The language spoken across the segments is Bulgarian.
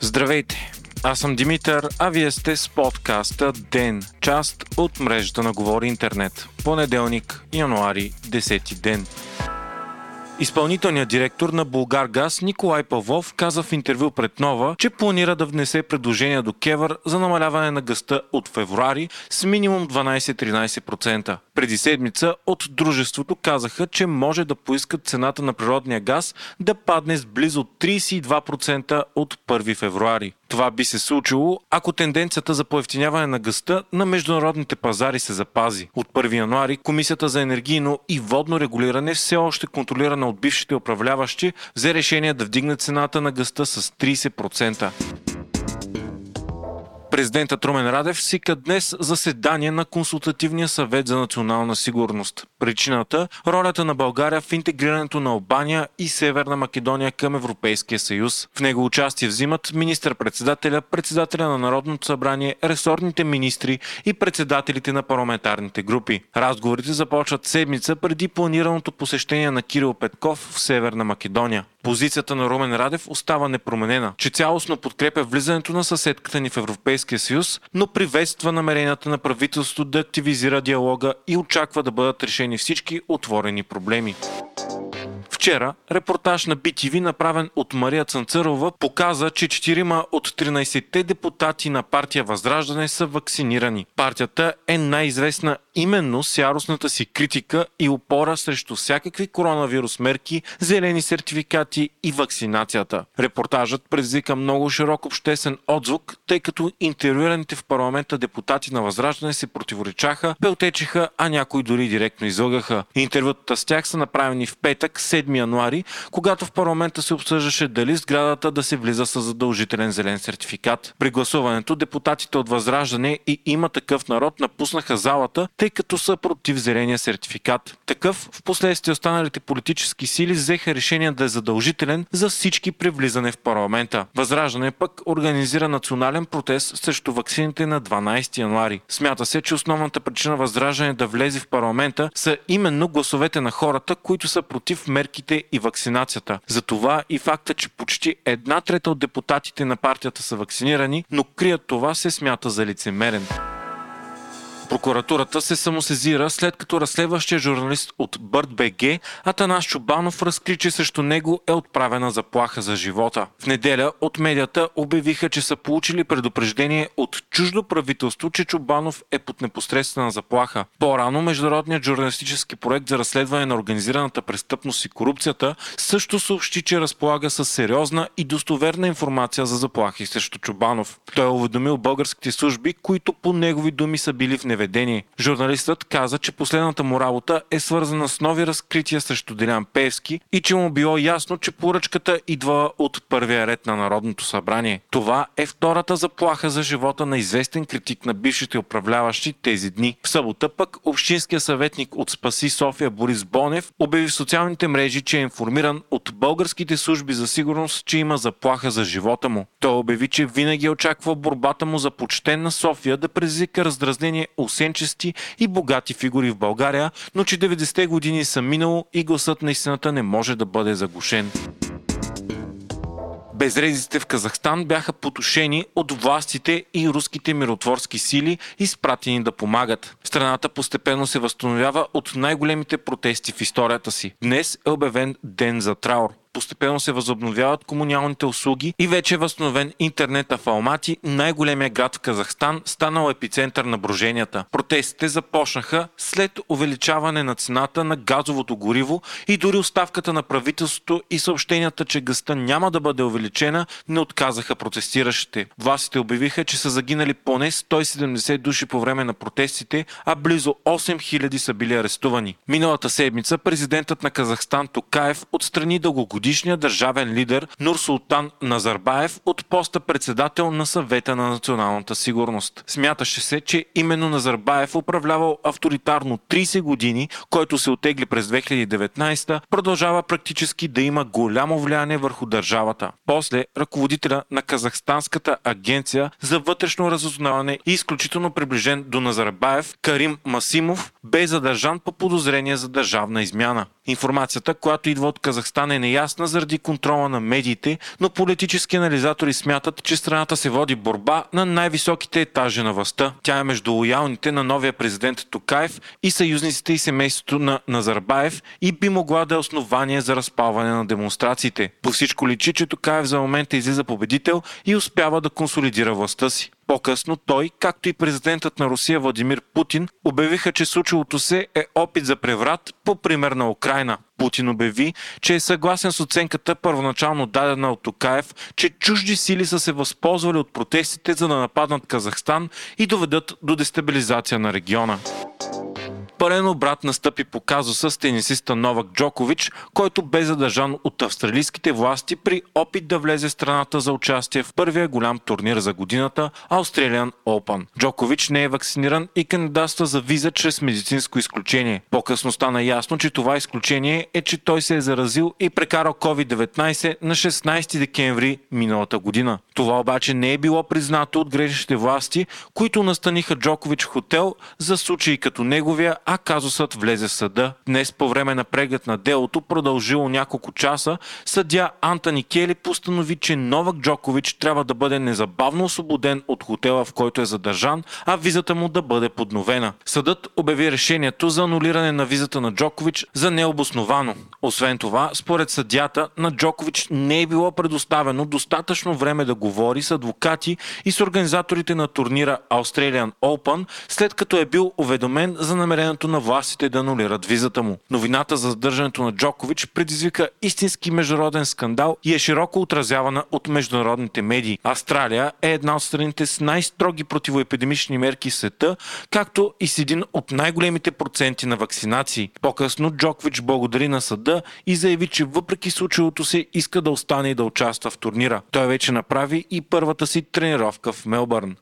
Здравейте! Аз съм Димитър, а вие сте с подкаста ДЕН, част от мрежата на Говори Интернет. Понеделник, януари, 10 ден. Изпълнителният директор на Булгар Газ Николай Павлов каза в интервю пред Нова, че планира да внесе предложение до Кевър за намаляване на гъста от февруари с минимум 12-13%. Преди седмица от дружеството казаха, че може да поискат цената на природния газ да падне с близо 32% от 1 февруари. Това би се случило, ако тенденцията за поевтиняване на гъста на международните пазари се запази. От 1 януари Комисията за енергийно и водно регулиране все още контролирана от бившите управляващи взе решение да вдигне цената на гъста с 30%. Президентът Румен Радев свика днес заседание на Консултативния съвет за национална сигурност. Причината – ролята на България в интегрирането на Албания и Северна Македония към Европейския съюз. В него участие взимат министър-председателя, председателя на Народното събрание, ресорните министри и председателите на парламентарните групи. Разговорите започват седмица преди планираното посещение на Кирил Петков в Северна Македония. Позицията на Румен Радев остава непроменена, че цялостно подкрепя влизането на съседката ни в Европейския съюз, но приветства намеренията на правителството да активизира диалога и очаква да бъдат решени всички отворени проблеми. Вчера репортаж на BTV, направен от Мария Цанцърова, показа, че 4 от 13-те депутати на партия Възраждане са вакцинирани. Партията е най-известна именно с яростната си критика и опора срещу всякакви коронавирус мерки, зелени сертификати и вакцинацията. Репортажът предизвика много широк обществен отзвук, тъй като интервюираните в парламента депутати на Възраждане се противоречаха, пелтечиха, а някои дори директно излъгаха. Интервютата с тях са направени в петък, 7 януари, когато в парламента се обсъждаше дали сградата да се влиза с задължителен зелен сертификат. При гласуването депутатите от Възраждане и има такъв народ напуснаха залата, тъй като са против зеления сертификат. Такъв в последствие останалите политически сили взеха решение да е задължителен за всички при влизане в парламента. Възраждане пък организира национален протест срещу ваксините на 12 януари. Смята се, че основната причина Възраждане да влезе в парламента са именно гласовете на хората, които са против мерките и вакцинацията. Затова и факта, че почти една трета от депутатите на партията са вакцинирани, но крият това се смята за лицемерен. Прокуратурата се самосезира след като разследващия журналист от Бърт БГ Атанас Чубанов разкри, че срещу него е отправена заплаха за живота. В неделя от медията обявиха, че са получили предупреждение от чуждо правителство, че Чубанов е под непосредствена заплаха. По-рано Международният журналистически проект за разследване на организираната престъпност и корупцията също съобщи, че разполага с сериозна и достоверна информация за заплахи срещу Чубанов. Той е уведомил българските служби, които по негови думи са били в неведение поведение. Журналистът каза, че последната му работа е свързана с нови разкрития срещу Делян Певски и че му било ясно, че поръчката идва от първия ред на Народното събрание. Това е втората заплаха за живота на известен критик на бившите управляващи тези дни. В събота пък Общинския съветник от Спаси София Борис Бонев обяви в социалните мрежи, че е информиран от българските служби за сигурност, че има заплаха за живота му. Той обяви, че винаги е очаква борбата му за почтен София да предизвика раздразнение усенчести и богати фигури в България, но че 90-те години са минало и гласът на истината не може да бъде заглушен. Безредиците в Казахстан бяха потушени от властите и руските миротворски сили, изпратени да помагат. Страната постепенно се възстановява от най-големите протести в историята си. Днес е обявен ден за траур постепенно се възобновяват комуналните услуги и вече е възстановен интернета в Алмати, най-големия град в Казахстан, станал епицентър на броженията. Протестите започнаха след увеличаване на цената на газовото гориво и дори оставката на правителството и съобщенията, че гъста няма да бъде увеличена, не отказаха протестиращите. Властите обявиха, че са загинали поне 170 души по време на протестите, а близо 8000 са били арестувани. Миналата седмица президентът на Казахстан Токаев отстрани дългогодишно годишния държавен лидер Нур Султан Назарбаев от поста председател на съвета на националната сигурност. Смяташе се, че именно Назарбаев управлявал авторитарно 30 години, който се отегли през 2019, продължава практически да има голямо влияние върху държавата. После ръководителя на Казахстанската агенция за вътрешно разузнаване и изключително приближен до Назарбаев Карим Масимов бе задържан по подозрение за държавна измяна. Информацията, която идва от Казахстан е неясна заради контрола на медиите, но политически анализатори смятат, че страната се води борба на най-високите етажи на властта. Тя е между лоялните на новия президент Токаев и съюзниците и семейството на Назарбаев и би могла да е основание за разпалване на демонстрациите. По всичко личи, че Токаев за момента излиза победител и успява да консолидира властта си. По-късно той, както и президентът на Русия Владимир Путин, обявиха, че случилото се е опит за преврат по пример на Украина. Путин обяви, че е съгласен с оценката първоначално дадена от Токаев, че чужди сили са се възползвали от протестите за да нападнат Казахстан и доведат до дестабилизация на региона пълен обрат настъпи по казуса с тенисиста Новак Джокович, който бе задържан от австралийските власти при опит да влезе в страната за участие в първия голям турнир за годината Australian Open. Джокович не е вакциниран и кандидатства за виза чрез медицинско изключение. По-късно стана ясно, че това изключение е, че той се е заразил и прекарал COVID-19 на 16 декември миналата година. Това обаче не е било признато от грешните власти, които настаниха Джокович хотел за случаи като неговия, а казусът влезе в съда. Днес по време на преглед на делото, продължило няколко часа, съдя Антони Кели постанови, че Новак Джокович трябва да бъде незабавно освободен от хотела, в който е задържан, а визата му да бъде подновена. Съдът обяви решението за анулиране на визата на Джокович за необосновано. Освен това, според съдята, на Джокович не е било предоставено достатъчно време да говори с адвокати и с организаторите на турнира Australian Open, след като е бил уведомен за намереното решението на властите да анулират визата му. Новината за задържането на Джокович предизвика истински международен скандал и е широко отразявана от международните медии. Австралия е една от страните с най-строги противоепидемични мерки в света, както и с един от най-големите проценти на вакцинации. По-късно Джокович благодари на съда и заяви, че въпреки случилото се иска да остане и да участва в турнира. Той вече направи и първата си тренировка в Мелбърн.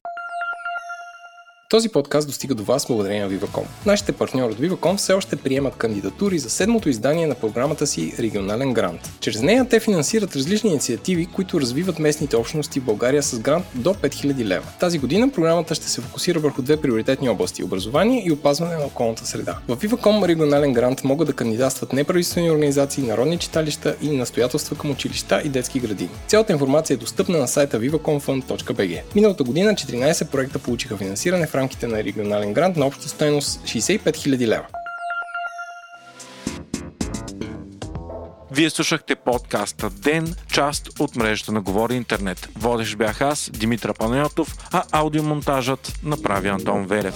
Този подкаст достига до вас благодарение на Viva.com. Нашите партньори от Viva.com все още приемат кандидатури за седмото издание на програмата си Регионален грант. Чрез нея те финансират различни инициативи, които развиват местните общности в България с грант до 5000 лева. Тази година програмата ще се фокусира върху две приоритетни области – образование и опазване на околната среда. В Viva.com Регионален грант могат да кандидатстват неправителствени организации, народни читалища и настоятелства към училища и детски градини. Цялата информация е достъпна на сайта vivacomfund.bg. Миналата година 14 проекта получиха финансиране в рамките на регионален грант на обща стоеност 65 000 лева. Вие слушахте подкаста Ден, част от мрежата на Говори Интернет. Водещ бях аз, Димитър Панайотов, а аудиомонтажът направи Антон Верев.